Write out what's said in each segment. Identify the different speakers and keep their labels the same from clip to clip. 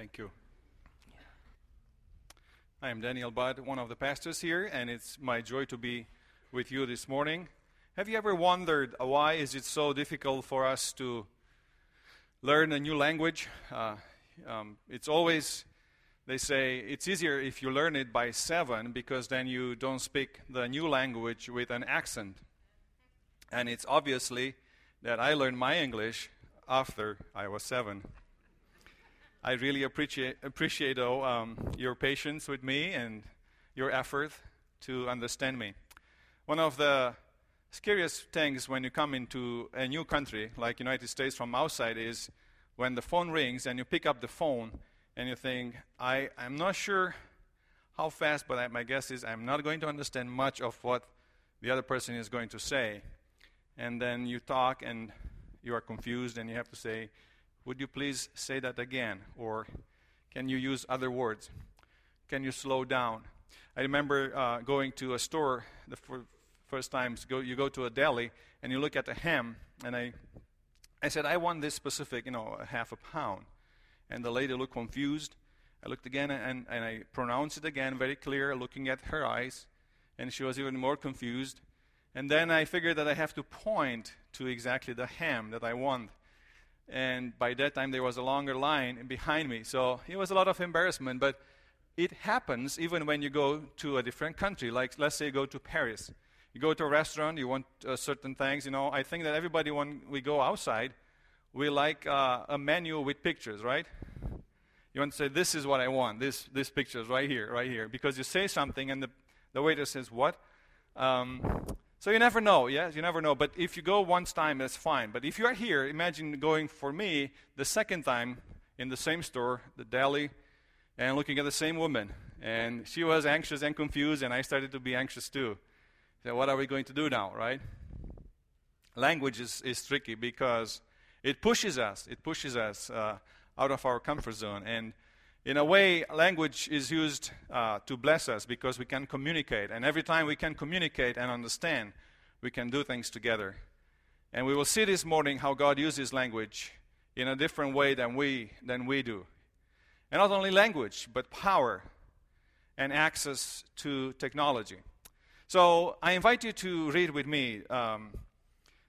Speaker 1: Thank you. I am Daniel Budd, one of the pastors here, and it's my joy to be with you this morning. Have you ever wondered why is it so difficult for us to learn a new language? Uh, um, it's always they say it's easier if you learn it by seven because then you don't speak the new language with an accent. And it's obviously that I learned my English after I was seven. I really appreciate, appreciate though, um, your patience with me and your effort to understand me. One of the scariest things when you come into a new country like United States from outside is when the phone rings and you pick up the phone and you think, I, I'm not sure how fast, but I, my guess is I'm not going to understand much of what the other person is going to say. And then you talk and you are confused and you have to say, would you please say that again? Or can you use other words? Can you slow down? I remember uh, going to a store the f- first times. Go, you go to a deli and you look at the ham, and I, I said, I want this specific, you know, a half a pound. And the lady looked confused. I looked again and, and I pronounced it again, very clear, looking at her eyes. And she was even more confused. And then I figured that I have to point to exactly the ham that I want and by that time there was a longer line behind me. So it was a lot of embarrassment, but it happens even when you go to a different country. Like let's say you go to Paris, you go to a restaurant, you want uh, certain things. You know, I think that everybody when we go outside, we like uh, a menu with pictures, right? You want to say this is what I want. This this picture is right here, right here, because you say something and the the waiter says what. Um, so you never know, yes, you never know. But if you go once time, that's fine. But if you are here, imagine going for me the second time in the same store, the deli, and looking at the same woman. And she was anxious and confused, and I started to be anxious too. So what are we going to do now, right? Language is, is tricky because it pushes us. It pushes us uh, out of our comfort zone. And in a way, language is used uh, to bless us because we can communicate. And every time we can communicate and understand, we can do things together. And we will see this morning how God uses language in a different way than we, than we do. And not only language, but power and access to technology. So I invite you to read with me um,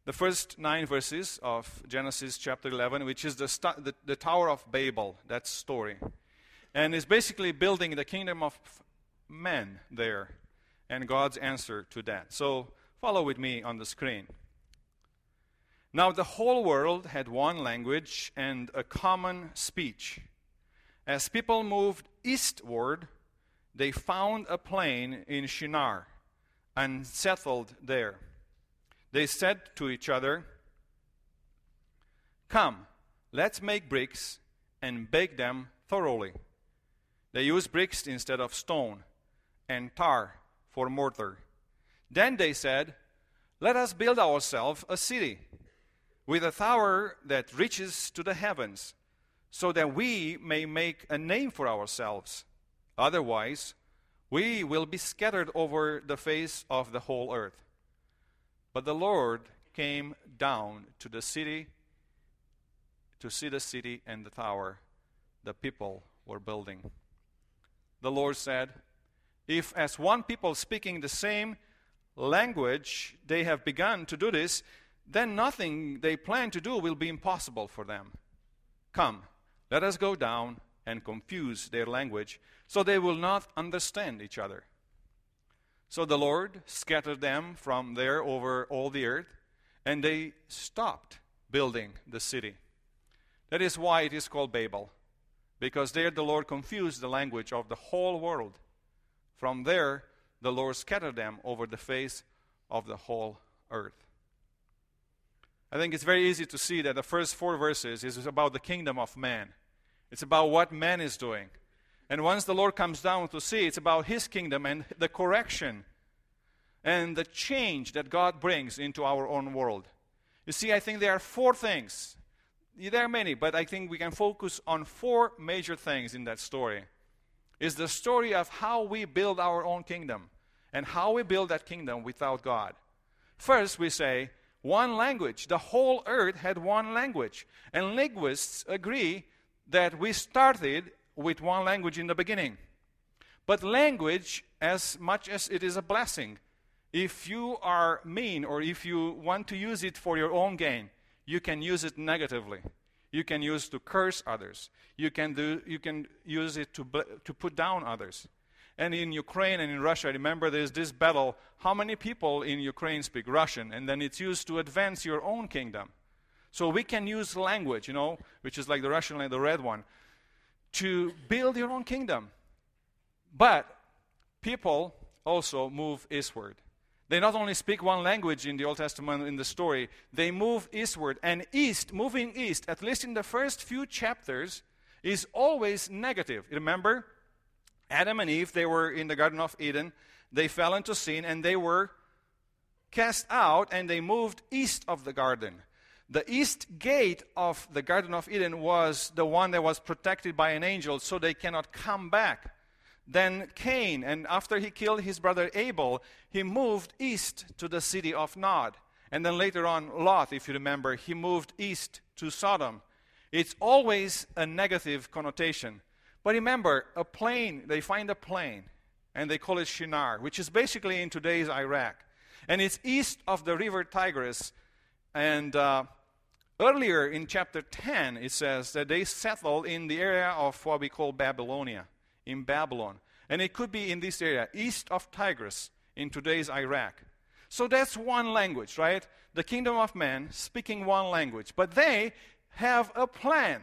Speaker 1: the first nine verses of Genesis chapter 11, which is the, the, the Tower of Babel, that story and is basically building the kingdom of men there and God's answer to that. So follow with me on the screen. Now the whole world had one language and a common speech. As people moved eastward, they found a plain in Shinar and settled there. They said to each other, Come, let's make bricks and bake them thoroughly. They used bricks instead of stone, and tar for mortar. Then they said, Let us build ourselves a city with a tower that reaches to the heavens, so that we may make a name for ourselves. Otherwise, we will be scattered over the face of the whole earth. But the Lord came down to the city to see the city and the tower the people were building the Lord said, If as one people speaking the same language they have begun to do this, then nothing they plan to do will be impossible for them. Come, let us go down and confuse their language, so they will not understand each other. So the Lord scattered them from there over all the earth, and they stopped building the city. That is why it is called Babel because there the Lord confused the language of the whole world. From there, the Lord scattered them over the face of the whole earth. I think it's very easy to see that the first four verses is about the kingdom of man. It's about what man is doing. And once the Lord comes down to see, it's about his kingdom and the correction and the change that God brings into our own world. You see, I think there are four things there are many, but I think we can focus on four major things in that story. Is the story of how we build our own kingdom and how we build that kingdom without God. First, we say one language. The whole earth had one language. And linguists agree that we started with one language in the beginning. But language, as much as it is a blessing, if you are mean or if you want to use it for your own gain, you can use it negatively. You can use to curse others. You can, do, you can use it to, to put down others. And in Ukraine and in Russia, remember there's this battle. How many people in Ukraine speak Russian? And then it's used to advance your own kingdom. So we can use language, you know, which is like the Russian and the red one, to build your own kingdom. But people also move eastward. They not only speak one language in the Old Testament in the story, they move eastward. And east, moving east, at least in the first few chapters, is always negative. Remember, Adam and Eve, they were in the Garden of Eden. They fell into sin and they were cast out and they moved east of the garden. The east gate of the Garden of Eden was the one that was protected by an angel, so they cannot come back. Then Cain, and after he killed his brother Abel, he moved east to the city of Nod. And then later on, Lot, if you remember, he moved east to Sodom. It's always a negative connotation. But remember, a plain, they find a plain, and they call it Shinar, which is basically in today's Iraq. And it's east of the river Tigris. And uh, earlier in chapter 10, it says that they settled in the area of what we call Babylonia in Babylon. And it could be in this area, east of Tigris, in today's Iraq. So that's one language, right? The kingdom of man speaking one language. But they have a plan.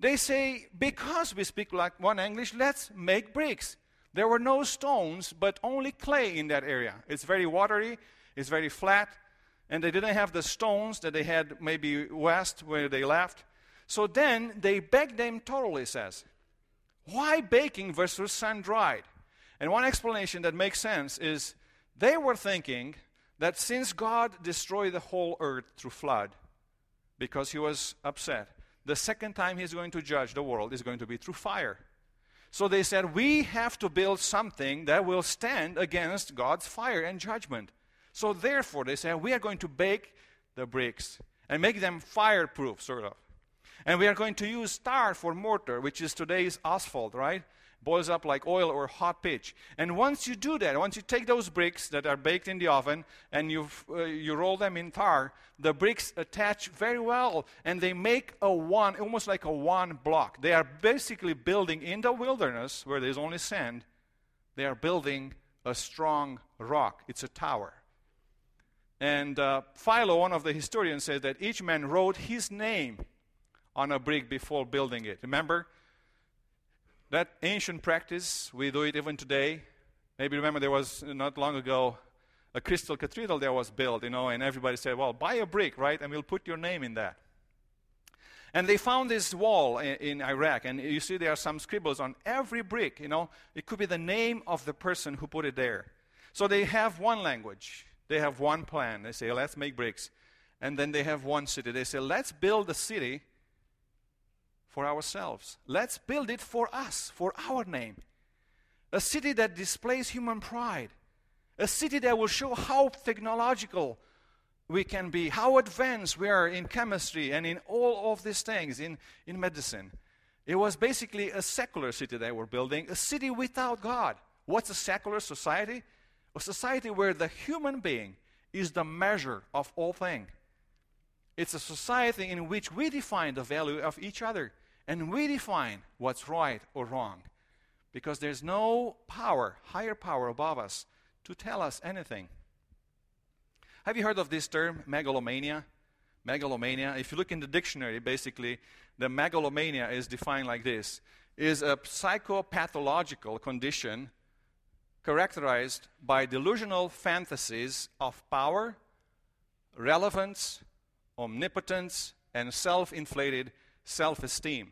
Speaker 1: They say, because we speak like one English, let's make bricks. There were no stones, but only clay in that area. It's very watery, it's very flat, and they didn't have the stones that they had maybe west where they left. So then they begged them totally, says. Why baking versus sun dried? And one explanation that makes sense is they were thinking that since God destroyed the whole earth through flood, because he was upset, the second time he's going to judge the world is going to be through fire. So they said, We have to build something that will stand against God's fire and judgment. So therefore, they said, We are going to bake the bricks and make them fireproof, sort of. And we are going to use tar for mortar, which is today's asphalt, right? Boils up like oil or hot pitch. And once you do that, once you take those bricks that are baked in the oven and you, uh, you roll them in tar, the bricks attach very well and they make a one, almost like a one block. They are basically building in the wilderness where there's only sand, they are building a strong rock. It's a tower. And uh, Philo, one of the historians, says that each man wrote his name on a brick before building it. Remember? That ancient practice, we do it even today. Maybe remember there was not long ago a crystal cathedral that was built, you know, and everybody said, well, buy a brick, right? And we'll put your name in that. And they found this wall in, in, Iraq, and you see there are some scribbles on every brick, you know. It could be the name of the person who put it there. So they have one language, they have one plan. They say, let's make bricks. And then they have one city. They say, let's build a city for ourselves. Let's build it for us, for our name. A city that displays human pride. A city that will show how technological we can be, how advanced we are in chemistry and in all of these things, in, in medicine. It was basically a secular city they were building, a city without God. What's a secular society? A society where the human being is the measure of all things. It's a society in which we define the value of each other and we define what's right or wrong because there's no power, higher power above us to tell us anything. Have you heard of this term, megalomania? Megalomania, if you look in the dictionary, basically, the megalomania is defined like this is a psychopathological condition characterized by delusional fantasies of power, relevance, omnipotence, and self inflated self esteem.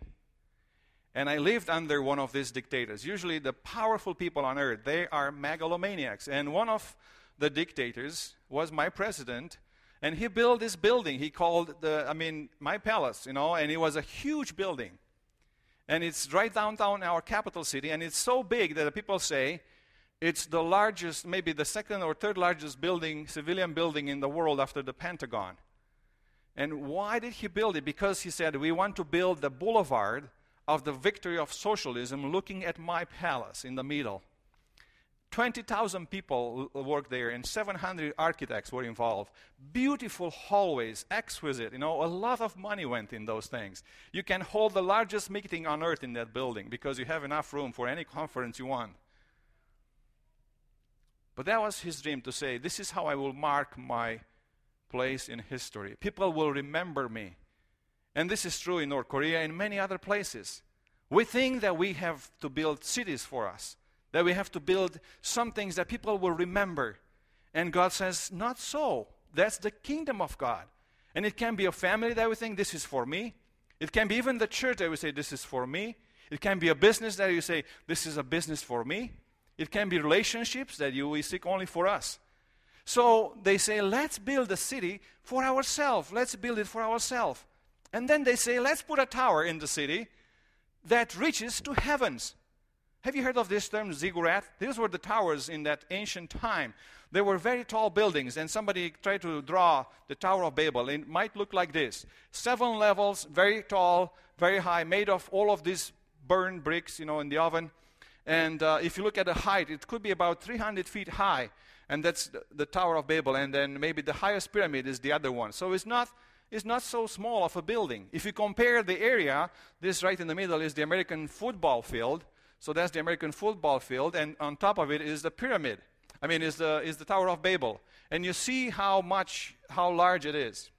Speaker 1: And I lived under one of these dictators. Usually, the powerful people on earth, they are megalomaniacs. And one of the dictators was my president. And he built this building. He called the, I mean, my palace, you know, and it was a huge building. And it's right downtown our capital city. And it's so big that the people say it's the largest, maybe the second or third largest building, civilian building in the world after the Pentagon. And why did he build it? Because he said, we want to build the boulevard of the victory of socialism looking at my palace in the middle. 20,000 people worked there and 700 architects were involved. Beautiful hallways, exquisite. You know, a lot of money went in those things. You can hold the largest meeting on earth in that building because you have enough room for any conference you want. But that was his dream to say, This is how I will mark my place in history. People will remember me. And this is true in North Korea and many other places. We think that we have to build cities for us that we have to build some things that people will remember. And God says, Not so. That's the kingdom of God. And it can be a family that we think, This is for me. It can be even the church that we say, This is for me. It can be a business that you say, This is a business for me. It can be relationships that you we seek only for us. So they say, Let's build a city for ourselves. Let's build it for ourselves. And then they say, Let's put a tower in the city that reaches to heavens. Have you heard of this term, ziggurat? These were the towers in that ancient time. They were very tall buildings, and somebody tried to draw the Tower of Babel. It might look like this seven levels, very tall, very high, made of all of these burned bricks, you know, in the oven. And uh, if you look at the height, it could be about 300 feet high, and that's the, Tower of Babel. And then maybe the highest pyramid is the other one. So it's not it's not so small of a building. If you compare the area, this right in the middle is the American football field. So that's the American football field, and on top of it is the pyramid. I mean, is the, is the Tower of Babel. And you see how much, how large it is.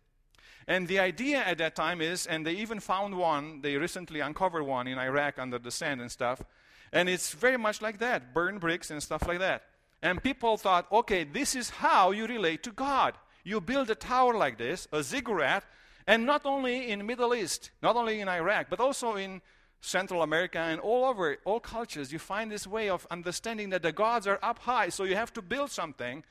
Speaker 1: And the idea at that time is, and they even found one, they recently uncovered one in Iraq under the sand and stuff. And it's very much like that burned bricks and stuff like that. And people thought, okay, this is how you relate to God. You build a tower like this, a ziggurat, and not only in Middle East, not only in Iraq, but also in Central America and all over, all cultures, you find this way of understanding that the gods are up high, so you have to build something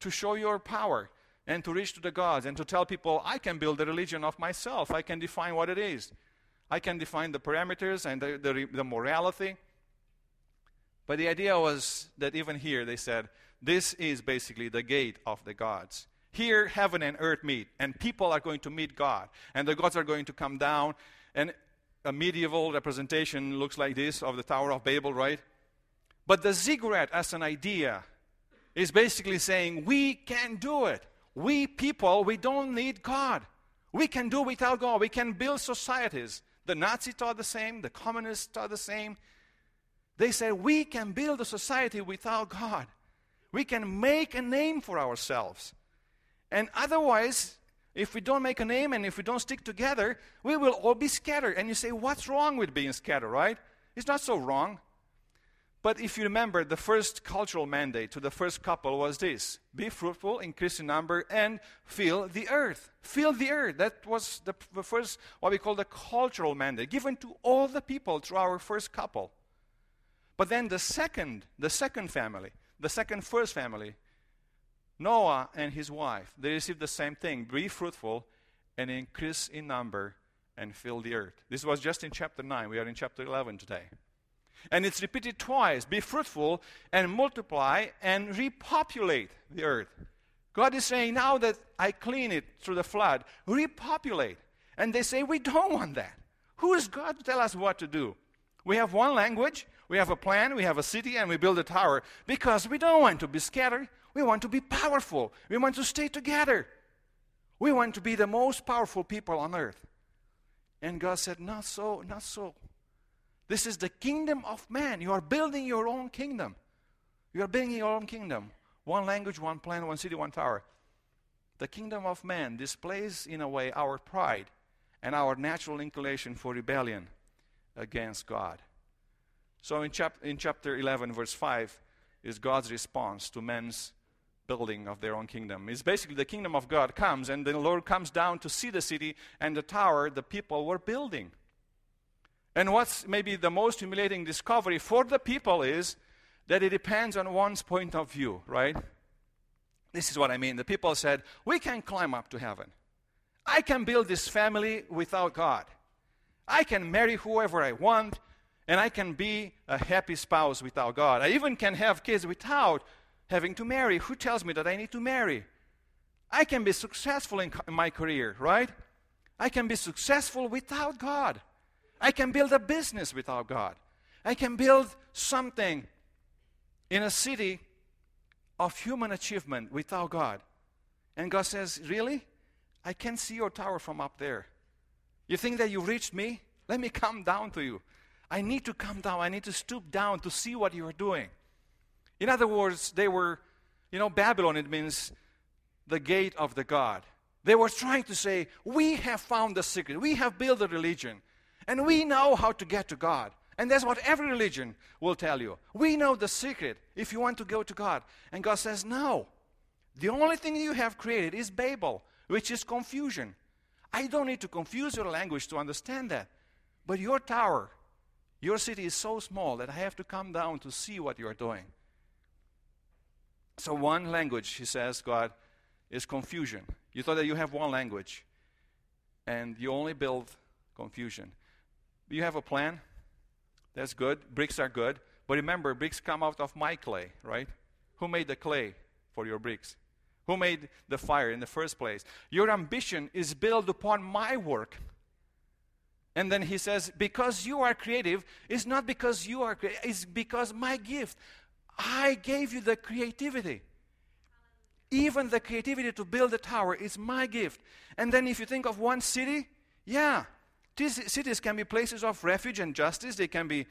Speaker 1: to show your power and to reach to the gods and to tell people, I can build a religion of myself. I can define what it is. I can define the parameters and the, the, the morality. But the idea was that even here they said, this is basically the gate of the gods. Here, heaven and earth meet, and people are going to meet God, and the gods are going to come down. And a medieval representation looks like this of the Tower of Babel, right? But the ziggurat as an idea is basically saying we can do it. We people, we don't need God. We can do without God. We can build societies. The Nazis taught the same, the communists taught the same. They said we can build a society without God. We can make a name for ourselves. And otherwise, if we don't make a name and if we don't stick together, we will all be scattered. And you say, what's wrong with being scattered, right? It's not so wrong. But if you remember, the first cultural mandate to the first couple was this be fruitful, increase in number, and fill the earth. Fill the earth. That was the, the first, what we call the cultural mandate, given to all the people through our first couple. But then the second, the second family, the second first family, Noah and his wife, they received the same thing be fruitful and increase in number and fill the earth. This was just in chapter 9. We are in chapter 11 today. And it's repeated twice be fruitful and multiply and repopulate the earth. God is saying, now that I clean it through the flood, repopulate. And they say, we don't want that. Who is God to tell us what to do? We have one language, we have a plan, we have a city, and we build a tower because we don't want to be scattered. We want to be powerful. We want to stay together. We want to be the most powerful people on earth. And God said, Not so, not so. This is the kingdom of man. You are building your own kingdom. You are building your own kingdom. One language, one plan, one city, one tower. The kingdom of man displays, in a way, our pride and our natural inclination for rebellion against God. So in, chap- in chapter 11, verse 5, is God's response to men's building of their own kingdom. It's basically the kingdom of God comes, and the Lord comes down to see the city and the tower the people were building. And what's maybe the most humiliating discovery for the people is that it depends on one's point of view, right? This is what I mean. The people said, We can climb up to heaven. I can build this family without God. I can marry whoever I want, and I can be a happy spouse without God. I even can have kids without having to marry. Who tells me that I need to marry? I can be successful in, in my career, right? I can be successful without God. I can build a business without God. I can build something in a city of human achievement without God. And God says, Really? I can see your tower from up there. You think that you've reached me? Let me come down to you. I need to come down. I need to stoop down to see what you are doing. In other words, they were, you know, Babylon, it means the gate of the God. They were trying to say, We have found the secret. We have built a religion. And we know how to get to God. And that's what every religion will tell you. We know the secret if you want to go to God. And God says, No. The only thing you have created is Babel, which is confusion. I don't need to confuse your language to understand that. But your tower, your city is so small that I have to come down to see what you are doing. So, one language, he says, God, is confusion. You thought that you have one language, and you only build confusion. You have a plan? That's good. Bricks are good. But remember, bricks come out of my clay, right? Who made the clay for your bricks? Who made the fire in the first place? Your ambition is built upon my work. And then he says, because you are creative, it's not because you are creative, it's because my gift. I gave you the creativity. Even the creativity to build a tower is my gift. And then if you think of one city, yeah, these cities can be places of refuge and justice. They can be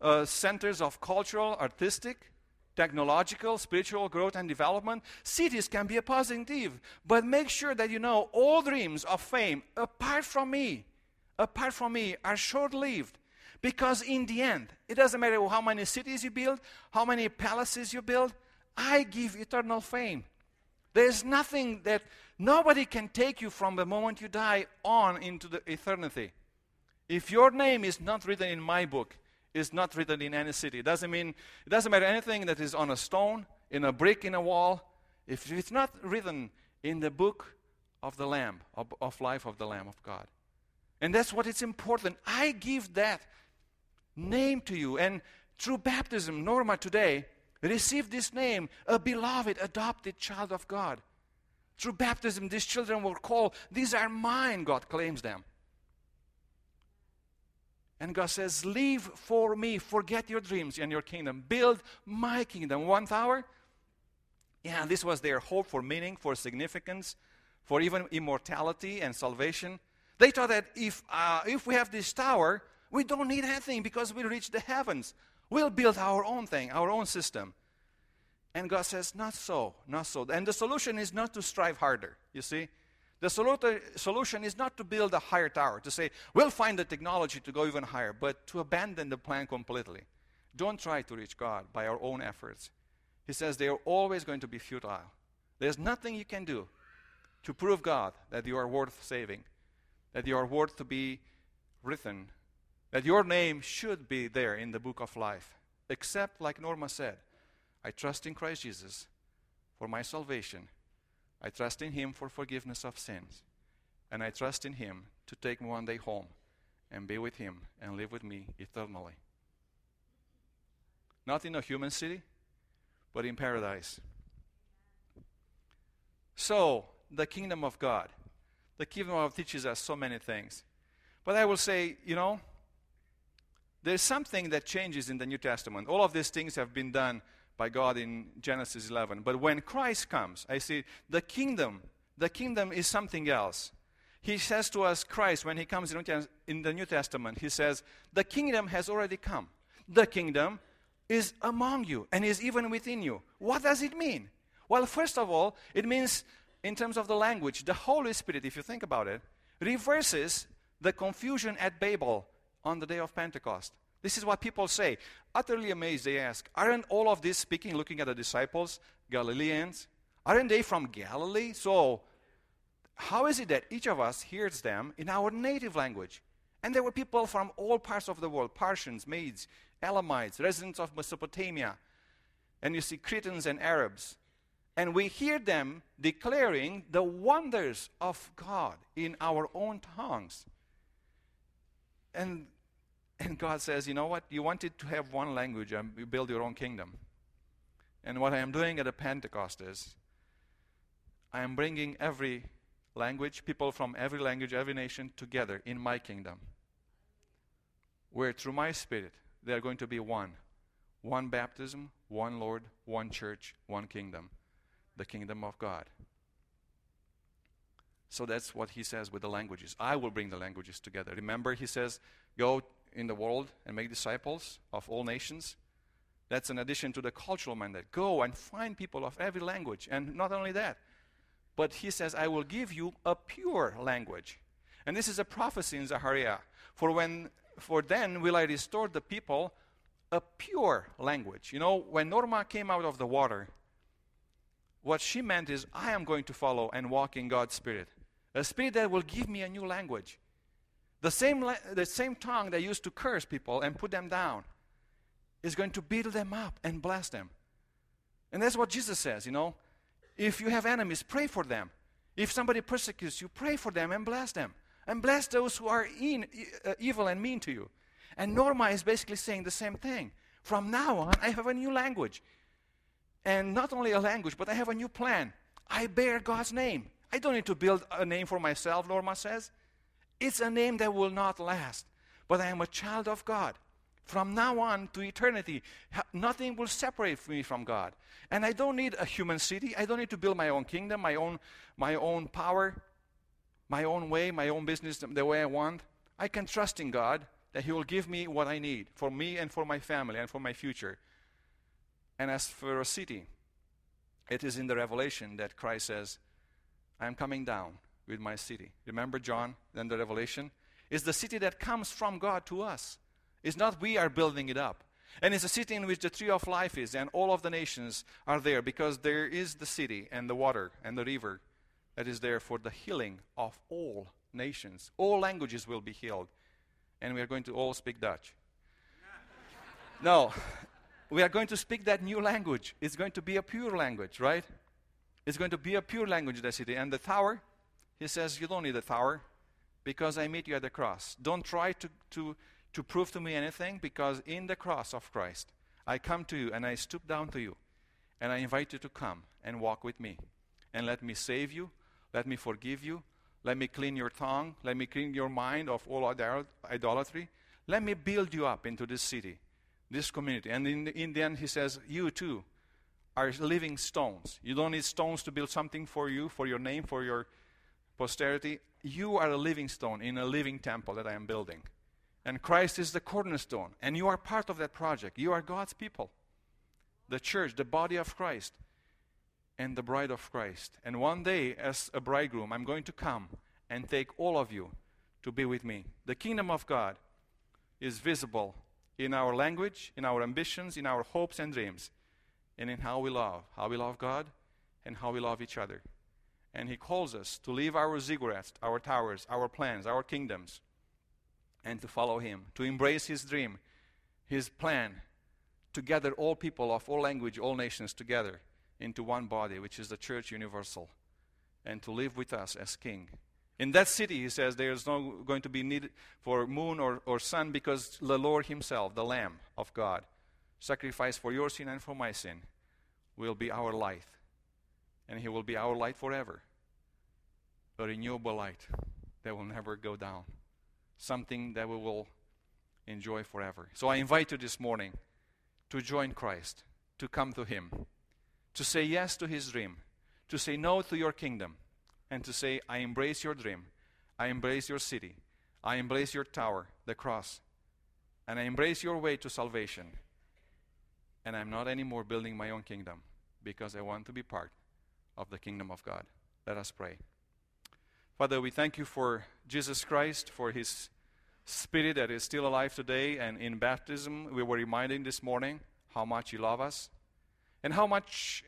Speaker 1: uh, centers of cultural, artistic, technological, spiritual growth and development. Cities can be a positive, but make sure that you know all dreams of fame, apart from me, apart from me, are short lived. Because in the end, it doesn't matter how many cities you build, how many palaces you build, I give eternal fame. There's nothing that nobody can take you from the moment you die on into the eternity. If your name is not written in my book, is not written in any city. It doesn't mean it doesn't matter anything that is on a stone, in a brick, in a wall. If it's not written in the book of the Lamb, of, of life of the Lamb of God. And that's what it's important. I give that name to you. And through baptism, Norma today received this name, a beloved, adopted child of God. Through baptism, these children were called, these are mine, God claims them. And God says, Leave for me, forget your dreams and your kingdom, build my kingdom. One tower? Yeah, this was their hope for meaning, for significance, for even immortality and salvation. They thought that if, uh, if we have this tower, we don't need anything because we reach the heavens. We'll build our own thing, our own system. And God says, Not so, not so. And the solution is not to strive harder, you see. The solution is not to build a higher tower, to say, we'll find the technology to go even higher, but to abandon the plan completely. Don't try to reach God by our own efforts. He says they are always going to be futile. There's nothing you can do to prove God that you are worth saving, that you are worth to be written, that your name should be there in the book of life, except, like Norma said, I trust in Christ Jesus for my salvation I trust in Him for forgiveness of sins. And I trust in Him to take me one day home and be with Him and live with me eternally. Not in a human city, but in paradise. So, the kingdom of God. The kingdom of teaches us so many things. But I will say, you know, there's something that changes in the New Testament. All of these things have been done by God in Genesis 11. But when Christ comes, I see the kingdom, the kingdom is something else. He says to us, Christ, when he comes in the New Testament, he says, The kingdom has already come. The kingdom is among you and is even within you. What does it mean? Well, first of all, it means, in terms of the language, the Holy Spirit, if you think about it, reverses the confusion at Babel on the day of Pentecost. This is what people say. Utterly amazed, they ask, Aren't all of this speaking, looking at the disciples, Galileans? Aren't they from Galilee? So, how is it that each of us hears them in our native language? And there were people from all parts of the world Parthians, Medes, Elamites, residents of Mesopotamia, and you see Cretans and Arabs. And we hear them declaring the wonders of God in our own tongues. And and God says, you know what? You wanted to have one language and you build your own kingdom. And what I am doing at a Pentecost is I am bringing every language, people from every language, every nation together in my kingdom. where through my Spirit they are going to be one. One baptism, one Lord, one church, one kingdom. The kingdom of God. So that's what he says with the languages. I will bring the languages together. Remember, he says, Go in the world and make disciples of all nations. That's an addition to the cultural mandate. Go and find people of every language. And not only that, but he says, I will give you a pure language. And this is a prophecy in Zechariah. For when for then will I restore the people a pure language. You know, when Norma came out of the water, what she meant is, I am going to follow and walk in God's Spirit. A spirit that will give me a new language. The same, la- the same tongue that used to curse people and put them down is going to build them up and bless them. And that's what Jesus says, you know. If you have enemies, pray for them. If somebody persecutes you, pray for them and bless them. And bless those who are in, uh, evil and mean to you. And Norma is basically saying the same thing. From now on, I have a new language. And not only a language, but I have a new plan. I bear God's name. I don't need to build a name for myself, Norma says. It's a name that will not last. But I am a child of God. From now on to eternity, nothing will separate me from God. And I don't need a human city. I don't need to build my own kingdom, my own, my own power, my own way, my own business the way I want. I can trust in God that He will give me what I need for me and for my family and for my future. And as for a city, it is in the revelation that Christ says, I am coming down with my city. Remember John, then the revelation? It's the city that comes from God to us. It's not we are building it up. And it's a city in which the tree of life is, and all of the nations are there because there is the city and the water and the river that is there for the healing of all nations. All languages will be healed. And we are going to all speak Dutch. no, we are going to speak that new language. It's going to be a pure language, right? It's going to be a pure language, the city. And the tower, he says, You don't need a tower because I meet you at the cross. Don't try to, to, to prove to me anything because in the cross of Christ, I come to you and I stoop down to you and I invite you to come and walk with me and let me save you, let me forgive you, let me clean your tongue, let me clean your mind of all idolatry. Let me build you up into this city, this community. And in the, in the end, he says, You too are living stones. You don't need stones to build something for you, for your name, for your posterity. You are a living stone in a living temple that I am building. And Christ is the cornerstone. And you are part of that project. You are God's people. The church, the body of Christ, and the bride of Christ. And one day, as a bridegroom, I'm going to come and take all of you to be with me. The kingdom of God is visible in our language, in our ambitions, in our hopes and dreams and in how we love, how we love God and how we love each other. And He calls us to leave our ziggurats, our towers, our plans, our kingdoms, and to follow Him, to embrace His dream, His plan, to gather all people of all language, all nations together into one body, which is the church universal, and to live with us as King. In that city, he says, there is no going to be need for moon or, or sun because the Lord Himself, the Lamb of God, sacrifice for your sin and for my sin, will be our light. And He will be our light forever. A renewable light that will never go down. Something that we will enjoy forever. So I invite you this morning to join Christ, to come to Him, to say yes to His dream, to say no to your kingdom, and to say, I embrace your dream, I embrace your city, I embrace your tower, the cross, and I embrace your way to salvation and I'm not anymore building my own kingdom because I want to be part of the kingdom of God. Let us pray. Father, we thank you for Jesus Christ, for his spirit that is still alive today. And in baptism, we were reminded this morning how much you love us and how much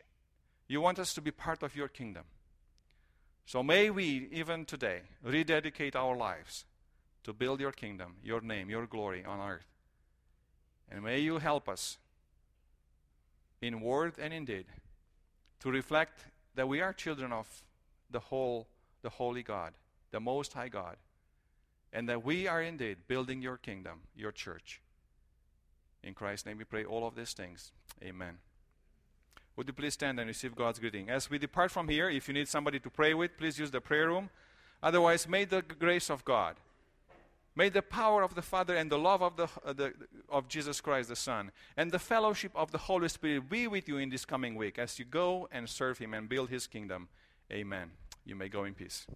Speaker 1: you want us to be part of your kingdom. So may we, even today, rededicate our lives to build your kingdom, your name, your glory on earth. And may you help us in word and in deed, to reflect that we are children of the whole, the holy God, the Most High God, and that we are indeed building your kingdom, your church. In Christ's name we pray all of these things. Amen. Would you please stand and receive God's greeting? As we depart from here, if you need somebody to pray with, please use the prayer room. Otherwise, may the grace of God May the power of the Father and the love of, the, uh, the, of Jesus Christ the Son and the fellowship of the Holy Spirit be with you in this coming week as you go and serve Him and build His kingdom. Amen. You may go in peace.